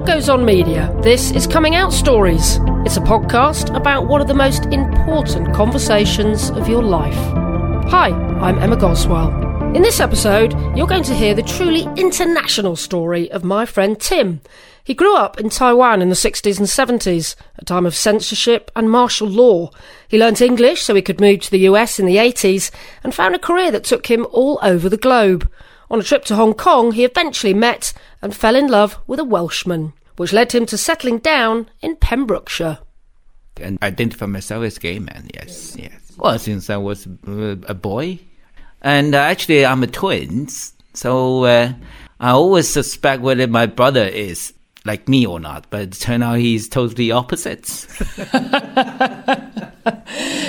What Goes On Media, this is Coming Out Stories. It's a podcast about one of the most important conversations of your life. Hi, I'm Emma Goswell. In this episode, you're going to hear the truly international story of my friend Tim. He grew up in Taiwan in the 60s and 70s, a time of censorship and martial law. He learnt English so he could move to the US in the 80s and found a career that took him all over the globe. On a trip to Hong Kong, he eventually met and fell in love with a Welshman, which led him to settling down in Pembrokeshire. And identify myself as gay man, yes, yes. Well, since I was a boy. And uh, actually, I'm a twin, so uh, I always suspect whether my brother is like me or not, but it turned out he's totally opposites.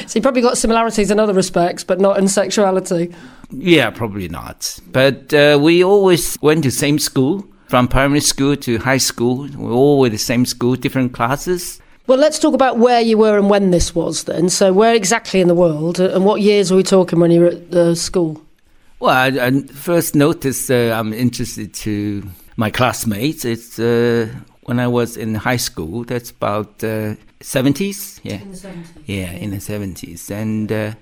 So you probably got similarities in other respects, but not in sexuality. Yeah, probably not. But uh, we always went to same school, from primary school to high school. We all were the same school, different classes. Well, let's talk about where you were and when this was then. So, where exactly in the world, uh, and what years are we talking when you were at the school? Well, I, I first noticed uh, I'm interested to my classmates. It's uh, when I was in high school. That's about uh, 70s. Yeah. In the 70s. Yeah, in the 70s. And uh,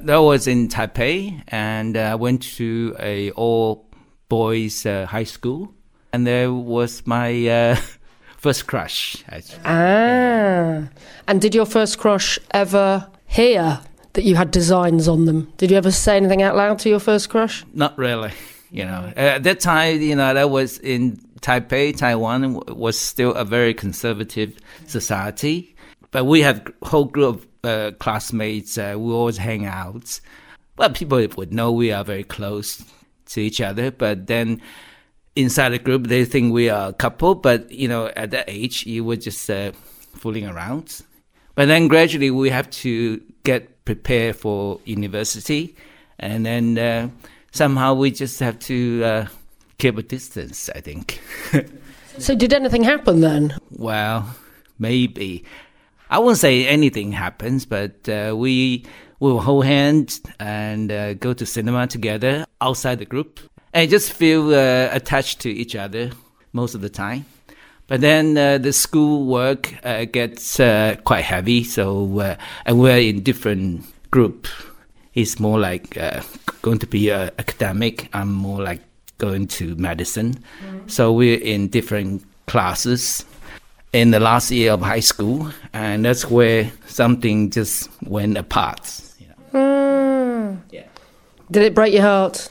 that was in Taipei. And I went to a all boys uh, high school. And there was my uh, first crush. Actually. Ah. And did your first crush ever hear that you had designs on them? Did you ever say anything out loud to your first crush? Not really. You know, at that time, you know, that was in Taipei, Taiwan was still a very conservative society. But we have whole group of uh, classmates. Uh, we always hang out. Well, people would know we are very close to each other. But then inside the group, they think we are a couple. But, you know, at that age, you were just uh, fooling around. But then gradually, we have to get prepared for university. And then uh, somehow we just have to uh, keep a distance, I think. So, did anything happen then? well, maybe. I won't say anything happens, but uh, we will hold hands and uh, go to cinema together outside the group and just feel uh, attached to each other most of the time. But then uh, the school work uh, gets uh, quite heavy, so uh, and we're in different group. He's more like uh, going to be academic. I'm more like going to medicine. So we're in different classes in the last year of high school, and that's where something just went apart. you know. Did it break your heart?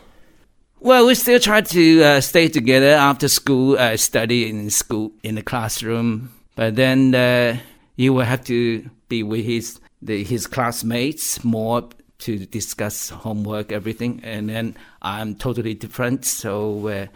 Well, we still try to uh, stay together after school, uh, study in school in the classroom. But then uh, you will have to be with his the, his classmates more to discuss homework, everything. And then I'm totally different, so uh,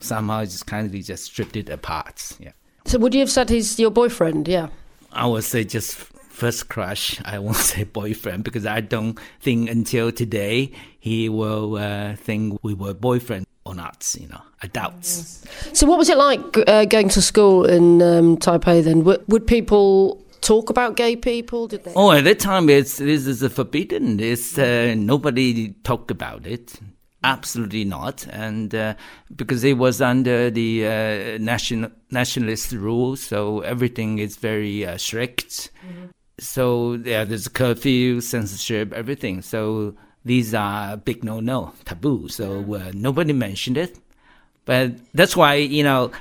somehow it's kind of just stripped it apart. Yeah. So, would you have said he's your boyfriend? Yeah. I would say just first crush. I won't say boyfriend because I don't think until today he will uh, think we were boyfriend or not. You know, I doubt. So, what was it like uh, going to school in um, Taipei then? W- would people talk about gay people? Did they? Oh, at that time, it's this is forbidden. It's uh, nobody talked about it. Absolutely not, and uh, because it was under the uh, national nationalist rule, so everything is very uh, strict. So yeah, there's curfew, censorship, everything. So these are big no-no, taboo. So uh, nobody mentioned it, but that's why you know.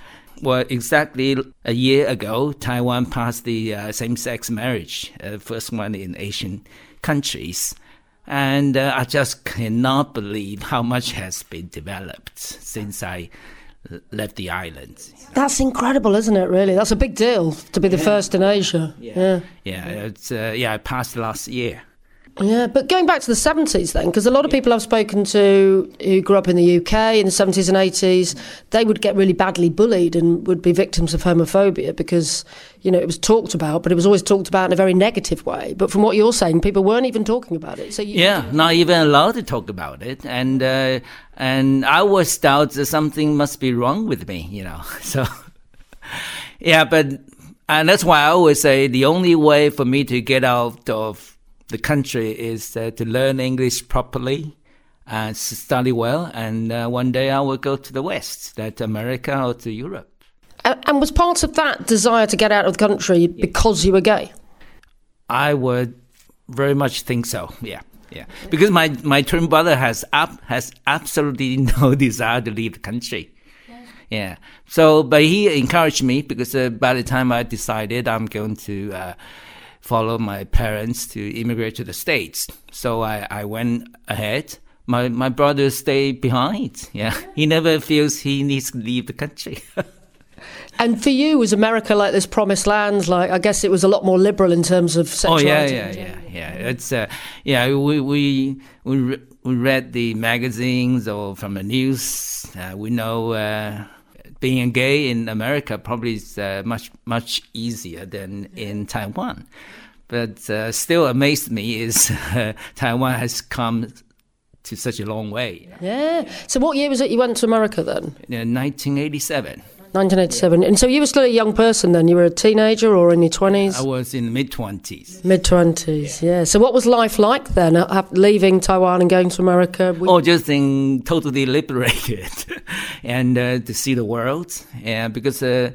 Well, exactly a year ago, Taiwan passed the uh, same-sex marriage, uh, first one in Asian countries. And uh, I just cannot believe how much has been developed since I left the island. That's incredible, isn't it? Really, that's a big deal to be the first in Asia. Yeah. Yeah, it's uh, yeah, it passed last year. Yeah, but going back to the 70s then, because a lot of people I've spoken to who grew up in the UK in the 70s and 80s, they would get really badly bullied and would be victims of homophobia because, you know, it was talked about, but it was always talked about in a very negative way. But from what you're saying, people weren't even talking about it. So you, Yeah, not even allowed to talk about it, and uh, and I was doubt that something must be wrong with me, you know. So yeah, but and that's why I always say the only way for me to get out of the country is uh, to learn English properly and study well, and uh, one day I will go to the West, that America or to Europe. And, And was part of that desire to get out of the country because you were gay? I would very much think so. Yeah. Yeah, because my, my twin brother has up has absolutely no desire to leave the country. Yeah. So, but he encouraged me because uh, by the time I decided I'm going to uh, follow my parents to immigrate to the States, so I, I went ahead. My my brother stayed behind. Yeah. He never feels he needs to leave the country. And for you, was America like this promised land? Like, I guess it was a lot more liberal in terms of sexuality. Oh yeah, yeah, yeah, yeah. It's uh, yeah. We we we re- we read the magazines or from the news. Uh, we know uh, being gay in America probably is uh, much much easier than in Taiwan. But uh, still amazed me is Taiwan has come to such a long way. Yeah. So what year was it you went to America then? In 1987. 1987. And so you were still a young person then? You were a teenager or in your 20s? I was in mid 20s. Mid 20s, yeah. yeah. So what was life like then, uh, leaving Taiwan and going to America? Oh, just in totally liberated and uh, to see the world. Yeah, because uh,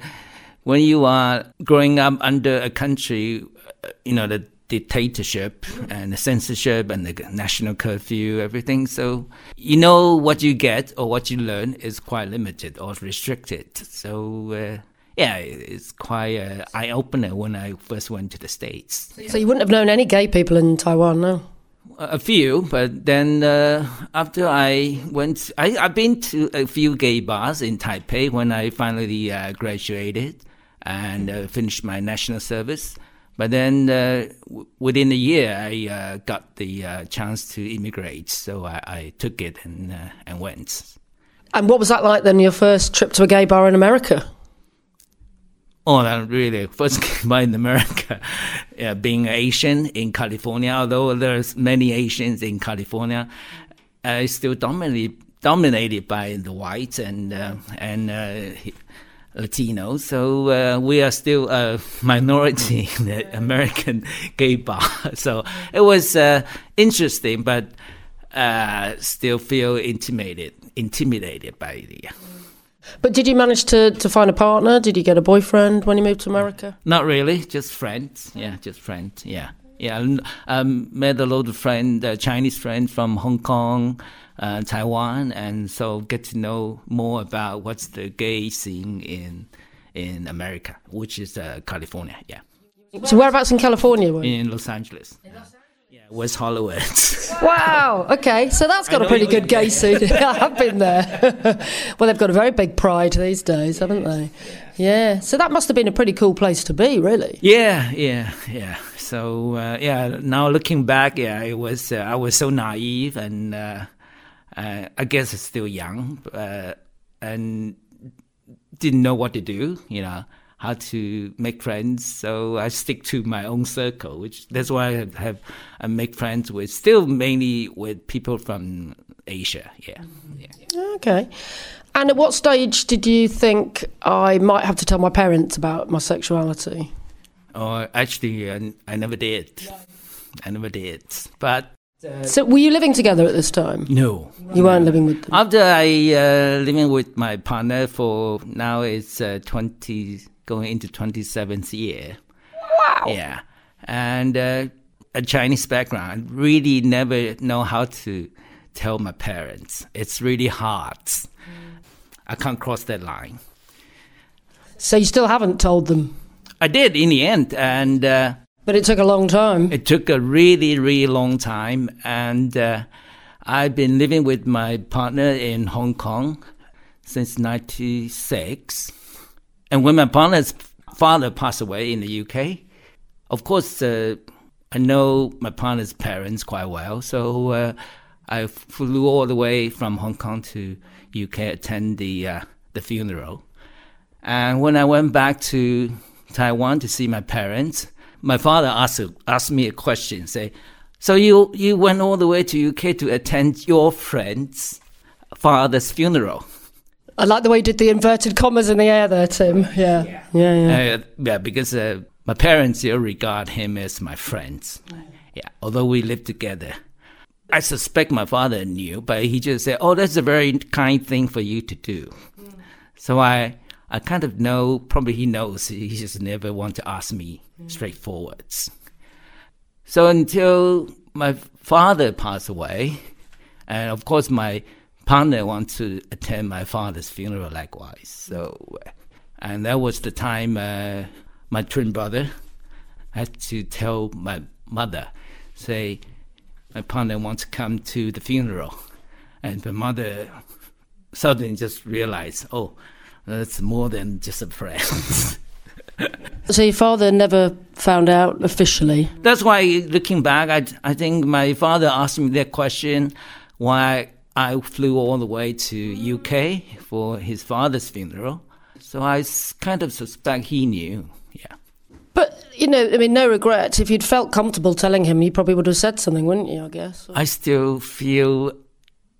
when you are growing up under a country, uh, you know, the dictatorship and the censorship and the national curfew, everything. So you know what you get or what you learn is quite limited or restricted. So uh, yeah, it's quite an eye opener when I first went to the States. So you wouldn't have known any gay people in Taiwan, no? A few, but then uh, after I went, I, I've been to a few gay bars in Taipei when I finally uh, graduated and uh, finished my national service. But then uh, w- within a year, I uh, got the uh, chance to immigrate, so I, I took it and uh, and went. And what was that like then? Your first trip to a gay bar in America? Oh, that really first bar in America. yeah, being Asian in California, although there's many Asians in California, uh, still dominated dominated by the whites and uh, and Latino, so uh, we are still a minority in the American gay bar. So it was uh, interesting, but uh, still feel intimidated, intimidated by the. But did you manage to, to find a partner? Did you get a boyfriend when you moved to America? Not really, just friends. Yeah, just friends. Yeah, yeah. Um, met a lot of friends, uh, Chinese friends from Hong Kong, uh, Taiwan, and so get to know more about what's the gay scene in in America, which is uh, California. Yeah. So whereabouts in California? Were you? In Los Angeles. Yeah, West Hollywood. wow. Okay, so that's got a pretty good gay scene. I've been there. well, they've got a very big pride these days, haven't they? Yeah. So that must have been a pretty cool place to be, really. Yeah, yeah, yeah. So uh, yeah, now looking back, yeah, it was uh, I was so naive and uh, uh, I guess it's still young uh, and didn't know what to do, you know, how to make friends. So I stick to my own circle, which that's why I have, have I make friends with still mainly with people from Asia. Yeah. yeah. Okay. And at what stage did you think I might have to tell my parents about my sexuality? Oh, actually, I, I never did. I never did. But so, were you living together at this time? No, you weren't living with them. After I uh, living with my partner for now, it's uh, twenty going into twenty seventh year. Wow. Yeah, and uh, a Chinese background. Really never know how to tell my parents. It's really hard. Mm. I can't cross that line. So you still haven't told them? I did in the end, and uh, but it took a long time. It took a really, really long time. And uh, I've been living with my partner in Hong Kong since 96. And when my partner's father passed away in the UK, of course, uh, I know my partner's parents quite well. So uh, I flew all the way from Hong Kong to UK attend the, uh, the funeral. And when I went back to Taiwan to see my parents, my father asked asked me a question. Say, so you you went all the way to UK to attend your friend's father's funeral. I like the way you did the inverted commas in the air there, Tim. Yeah, yeah, yeah. Yeah, uh, yeah because uh, my parents still regard him as my friends. Yeah, although we live together. I suspect my father knew, but he just said, "Oh, that's a very kind thing for you to do." Mm. So I I kind of know, probably he knows, he just never want to ask me straightforwards. So until my father passed away, and of course my partner wants to attend my father's funeral likewise. So, and that was the time uh, my twin brother had to tell my mother, say, my partner wants to come to the funeral. And the mother suddenly just realized, oh, that's more than just a friend. so your father never found out officially? That's why, looking back, I, I think my father asked me that question why I flew all the way to UK for his father's funeral. So I kind of suspect he knew. Yeah. But you know, I mean, no regrets. If you'd felt comfortable telling him, you probably would have said something, wouldn't you? I guess. I still feel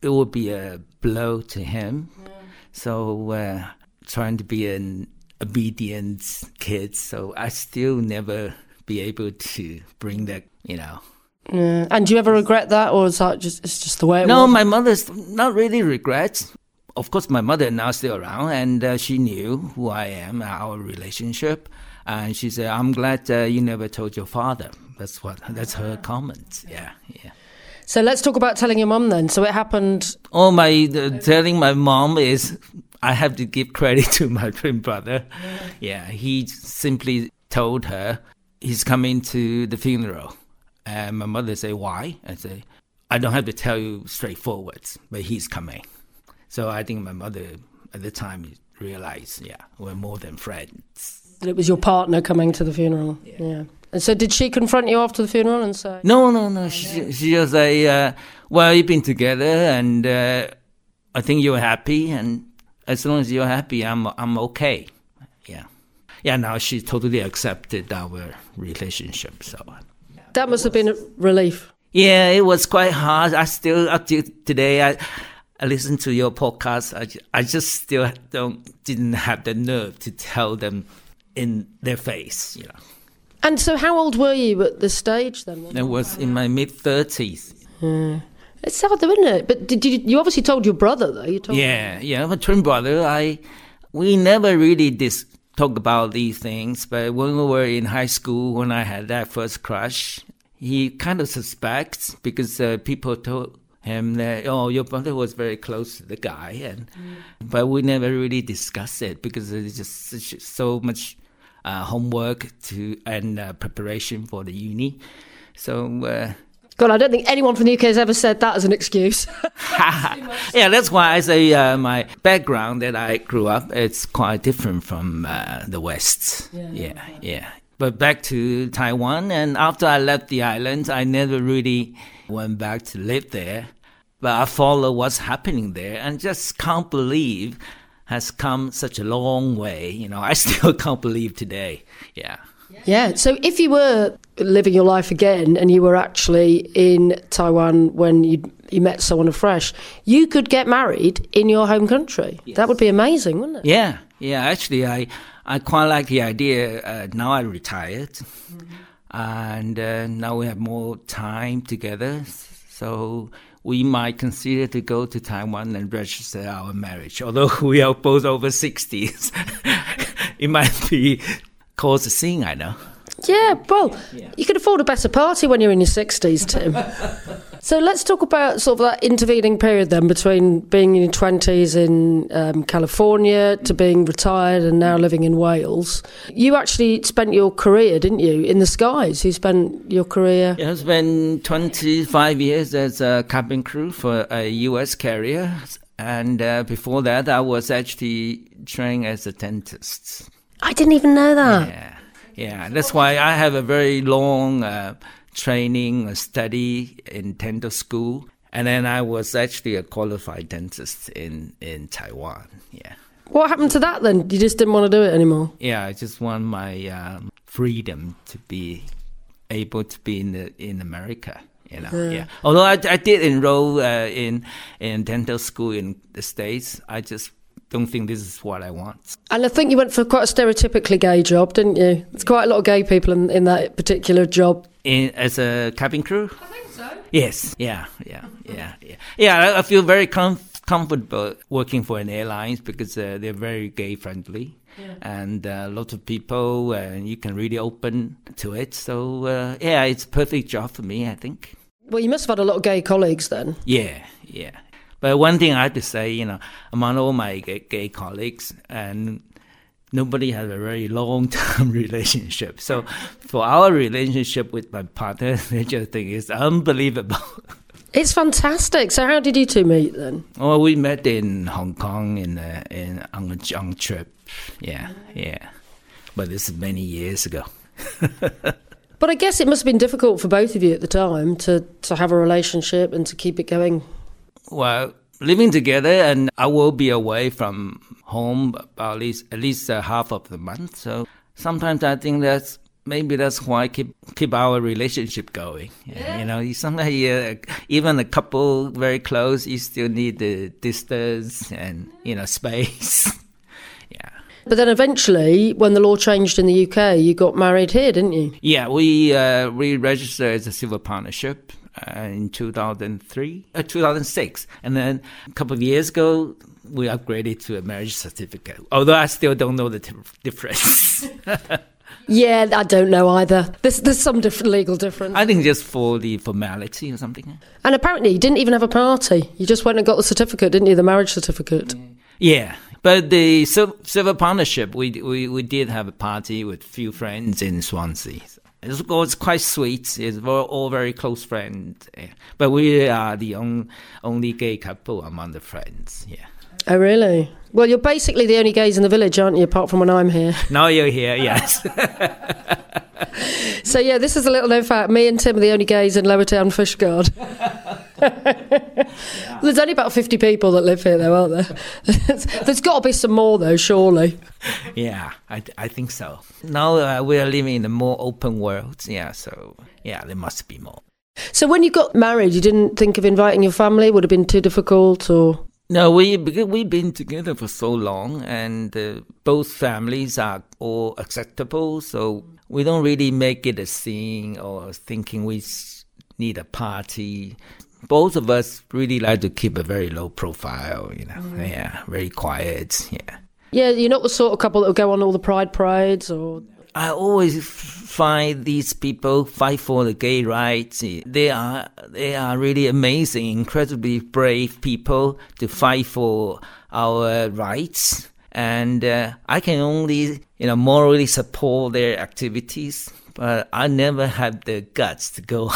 it would be a blow to him. Yeah. So uh, trying to be an obedient kid, so I still never be able to bring that, you know. Yeah. And do you ever regret that, or is that just it's just the way it no, was? My mother's not really regrets. Of course, my mother now still around, and uh, she knew who I am, our relationship, and she said, "I'm glad uh, you never told your father." That's what that's her comment. Yeah, yeah. So let's talk about telling your mom then. So it happened. Oh, my uh, telling my mom is I have to give credit to my twin brother. Yeah, he simply told her he's coming to the funeral. And my mother say, why? I say, I don't have to tell you straightforward, but he's coming. So I think my mother at the time realized, yeah, we're more than friends. It was your partner coming to the funeral. Yeah. yeah. And so, did she confront you after the funeral and say? No, no, no. She, she just say, uh, "Well, you've been together, and uh, I think you're happy, and as long as you're happy, I'm I'm okay. Yeah, yeah. Now she totally accepted our relationship. So that must have been a relief. Yeah, it was quite hard. I still up to today. I I listen to your podcast. I, I just still don't didn't have the nerve to tell them in their face. You know. And so, how old were you at this stage then? It was in my mid thirties. Hmm. It's sad though, isn't it? But did you? You obviously told your brother though. You told. Yeah, yeah. My twin brother. I we never really dis- talk about these things, but when we were in high school, when I had that first crush, he kind of suspects because uh, people told him that oh your brother was very close to the guy and mm. but we never really discussed it because it's just so much uh, homework to and uh, preparation for the uni so uh, God, I don't think anyone from the UK has ever said that as an excuse. yeah, that's why I say uh, my background that I grew up it's quite different from uh, the West. Yeah, yeah, yeah. But back to Taiwan, and after I left the island, I never really went back to live there. But I follow what's happening there, and just can't believe has come such a long way. You know, I still can't believe today. Yeah. Yeah. So if you were living your life again and you were actually in Taiwan when you you met someone afresh, you could get married in your home country. Yes. That would be amazing, wouldn't it? Yeah. Yeah. Actually, I I quite like the idea. Uh, now I retired, mm-hmm. and uh, now we have more time together. So we might consider to go to Taiwan and register our marriage. Although we are both over 60s, it might be cause a scene, I know. Yeah, well, yeah. you can afford a better party when you're in your 60s, Tim. so let's talk about sort of that intervening period then between being in your 20s in um, California to being retired and now living in Wales. You actually spent your career, didn't you, in the skies? You spent your career. Yeah, I spent 25 years as a cabin crew for a US carrier. And uh, before that, I was actually trained as a dentist. I didn't even know that. Yeah. Yeah, that's why I have a very long uh, training, study in dental school, and then I was actually a qualified dentist in in Taiwan. Yeah. What happened to that then? You just didn't want to do it anymore? Yeah, I just want my um, freedom to be able to be in the in America. You know, yeah. yeah. Although I, I did enroll uh, in in dental school in the states, I just don't think this is what I want. And I think you went for quite a stereotypically gay job, didn't you? There's quite a lot of gay people in, in that particular job. In, as a cabin crew? I think so. Yes, yeah, yeah, yeah, yeah. Yeah, I, I feel very com- comfortable working for an airlines because uh, they're very gay friendly. yeah. and uh, a lot of people, and you can really open to it. So uh, yeah, it's a perfect job for me, I think. Well, you must have had a lot of gay colleagues then. Yeah, yeah. But one thing I have to say, you know, among all my gay, gay colleagues, and nobody has a very long term relationship. So for our relationship with my partner, I just think it's unbelievable. It's fantastic. So how did you two meet then? Well, we met in Hong Kong in a, in on a junk trip. Yeah, yeah. But this is many years ago. but I guess it must have been difficult for both of you at the time to, to have a relationship and to keep it going. Well, living together, and I will be away from home at least at least uh, half of the month. So sometimes I think that's maybe that's why keep keep our relationship going. Yeah. You know, sometimes uh, even a couple very close, you still need the distance and you know space. yeah. But then eventually, when the law changed in the UK, you got married here, didn't you? Yeah, we uh, we registered as a civil partnership uh, in 2003, uh, 2006. And then a couple of years ago, we upgraded to a marriage certificate, although I still don't know the t- difference. yeah, I don't know either. There's, there's some different legal difference. I think just for the formality or something. And apparently, you didn't even have a party. You just went and got the certificate, didn't you? The marriage certificate. Yeah. But the civil partnership, we, we, we did have a party with a few friends in Swansea. It was quite sweet. It's we're all very close friends. But we are the on, only gay couple among the friends. Yeah. Oh, really? Well, you're basically the only gays in the village, aren't you? Apart from when I'm here. Now you're here, yes. so yeah, this is a little known fact. Me and Tim are the only gays in Lower Town Fishguard. yeah. There's only about 50 people that live here, though, aren't there? There's got to be some more, though, surely. Yeah, I, I think so. Now uh, we are living in a more open world. Yeah, so yeah, there must be more. So when you got married, you didn't think of inviting your family? Would have been too difficult, or? No, We we've been together for so long, and uh, both families are all acceptable. So we don't really make it a scene or thinking we need a party. Both of us really like to keep a very low profile, you know. Mm. Yeah, very quiet. Yeah. Yeah, you're not the sort of couple that will go on all the pride parades or. I always find these people fight for the gay rights. They are they are really amazing, incredibly brave people to fight for our rights. And uh, I can only you know morally support their activities, but I never had the guts to go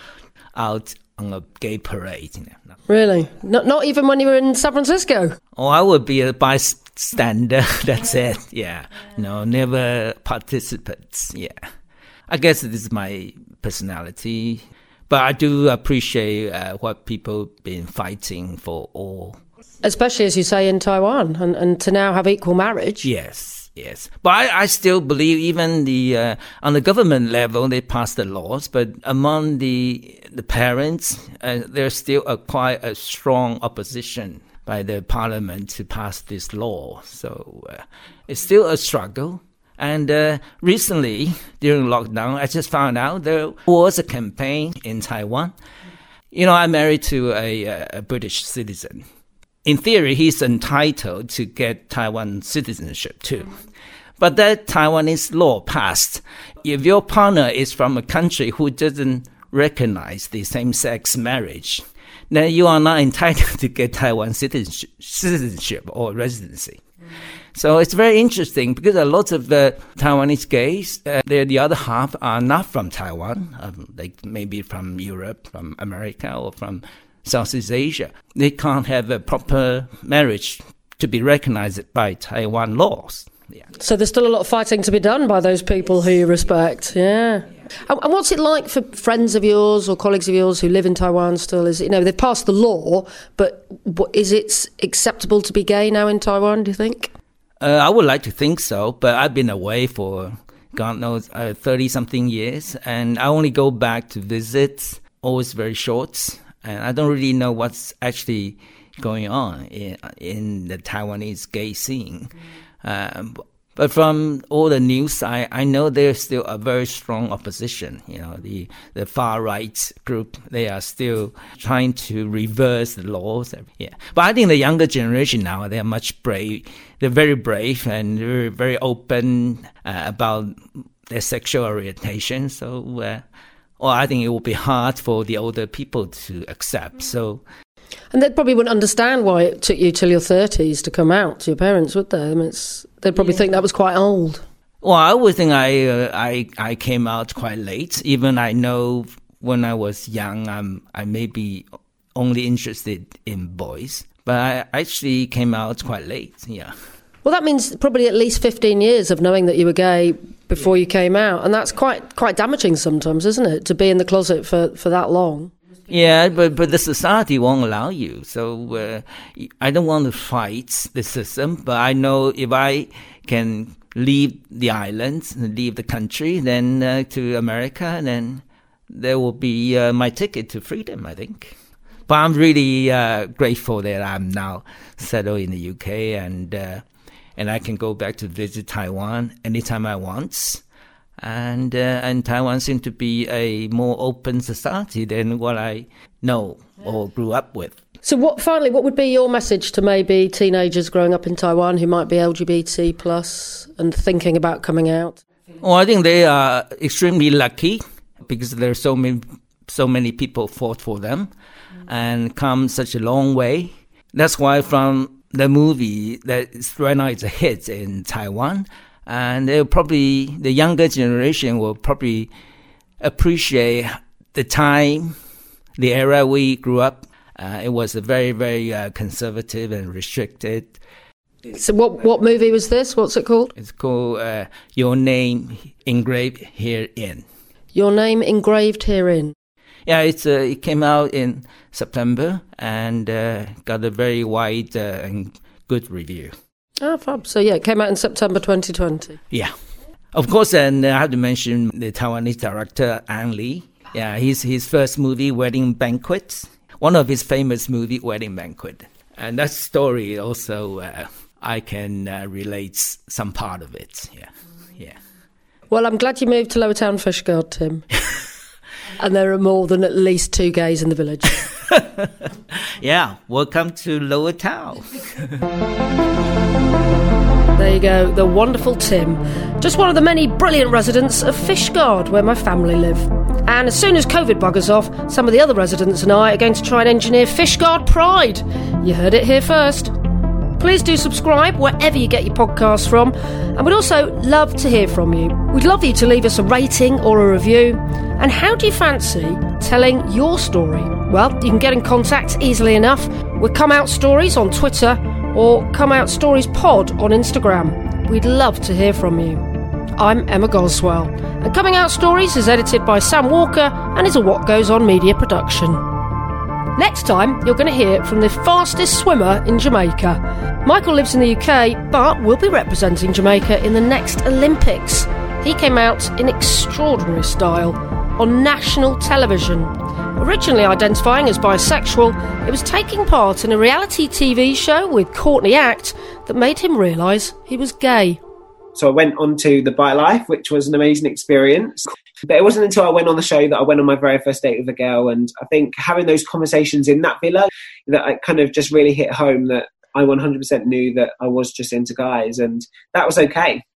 out on a gay parade. You know. Really? Not not even when you were in San Francisco? Oh, I would be a bystander. That's it. Yeah. No, never participants. Yeah. I guess this is my personality, but I do appreciate uh, what people been fighting for all. Especially as you say in Taiwan, and, and to now have equal marriage. Yes. Yes, but I, I still believe even the uh, on the government level they pass the laws, but among the the parents, uh, there's still a quite a strong opposition by the parliament to pass this law. So uh, it's still a struggle. And uh, recently, during lockdown, I just found out there was a campaign in Taiwan. You know, I'm married to a, a British citizen in theory, he's entitled to get Taiwan citizenship too. But that Taiwanese law passed. If your partner is from a country who doesn't recognize the same-sex marriage, then you are not entitled to get Taiwan citizenship, or residency. So it's very interesting because a lot of the Taiwanese gays, uh, the other half are not from Taiwan, um, like maybe from Europe, from America, or from Southeast Asia. They can't have a proper marriage to be recognized by Taiwan laws. Yeah. So there's still a lot of fighting to be done by those people who you respect. Yeah. And, and what's it like for friends of yours or colleagues of yours who live in Taiwan still? Is you know they've passed the law, but is it acceptable to be gay now in Taiwan? Do you think? Uh, I would like to think so, but I've been away for God knows thirty uh, something years, and I only go back to visit, always very short and I don't really know what's actually going on in in the Taiwanese gay scene. Mm. But from all the news, I, I know there's still a very strong opposition. You know, the, the far right group, they are still trying to reverse the laws. Yeah. But I think the younger generation now, they are much brave. They're very brave and very, very open uh, about their sexual orientation. So, uh, well, I think it will be hard for the older people to accept. So, and they probably wouldn't understand why it took you till your 30s to come out to your parents, would they? I mean, they'd probably yeah. think that was quite old. Well, I would think I, uh, I, I came out quite late. Even I know when I was young, I'm, I may be only interested in boys, but I actually came out quite late, yeah. Well, that means probably at least 15 years of knowing that you were gay before you came out. And that's quite, quite damaging sometimes, isn't it, to be in the closet for, for that long? Yeah, but but the society won't allow you. So uh, I don't want to fight the system, but I know if I can leave the islands, leave the country, then uh, to America, then there will be uh, my ticket to freedom. I think. But I'm really uh, grateful that I'm now settled in the UK and uh, and I can go back to visit Taiwan anytime I want and uh, and Taiwan seems to be a more open society than what I know or grew up with. So, what finally, what would be your message to maybe teenagers growing up in Taiwan who might be LGBT plus and thinking about coming out? Well, I think they are extremely lucky because there are so many so many people fought for them and come such a long way. That's why from the movie that right now it's a hit in Taiwan and they'll probably the younger generation will probably appreciate the time, the era we grew up. Uh, it was a very very uh, conservative and restricted. So what what movie was this? What's it called? It's called uh, Your Name Engraved Herein. Your name engraved herein. Yeah, it's uh, it came out in September and uh, got a very wide uh, and good review. Oh, fab. So, yeah, it came out in September 2020. Yeah. Of course, and I have to mention the Taiwanese director, Ang Lee. Yeah, his, his first movie, Wedding Banquet, one of his famous movie, Wedding Banquet. And that story also, uh, I can uh, relate some part of it. Yeah, yeah. Well, I'm glad you moved to Lower Town Fishguard, Tim. and there are more than at least two gays in the village. yeah, welcome to Lower Town. There you go, the wonderful Tim. Just one of the many brilliant residents of Fishguard, where my family live. And as soon as COVID buggers off, some of the other residents and I are going to try and engineer Fishguard Pride. You heard it here first. Please do subscribe wherever you get your podcasts from, and we'd also love to hear from you. We'd love you to leave us a rating or a review. And how do you fancy telling your story? Well, you can get in contact easily enough with Come Out Stories on Twitter or Come Out Stories Pod on Instagram. We'd love to hear from you. I'm Emma Goswell, and Coming Out Stories is edited by Sam Walker and is a What Goes On media production. Next time, you're going to hear from the fastest swimmer in Jamaica. Michael lives in the UK, but will be representing Jamaica in the next Olympics. He came out in extraordinary style on national television Originally identifying as bisexual, it was taking part in a reality TV show with Courtney Act that made him realise he was gay. So I went on to the Bi Life, which was an amazing experience. But it wasn't until I went on the show that I went on my very first date with a girl. And I think having those conversations in that villa, that I kind of just really hit home that I 100% knew that I was just into guys. And that was okay.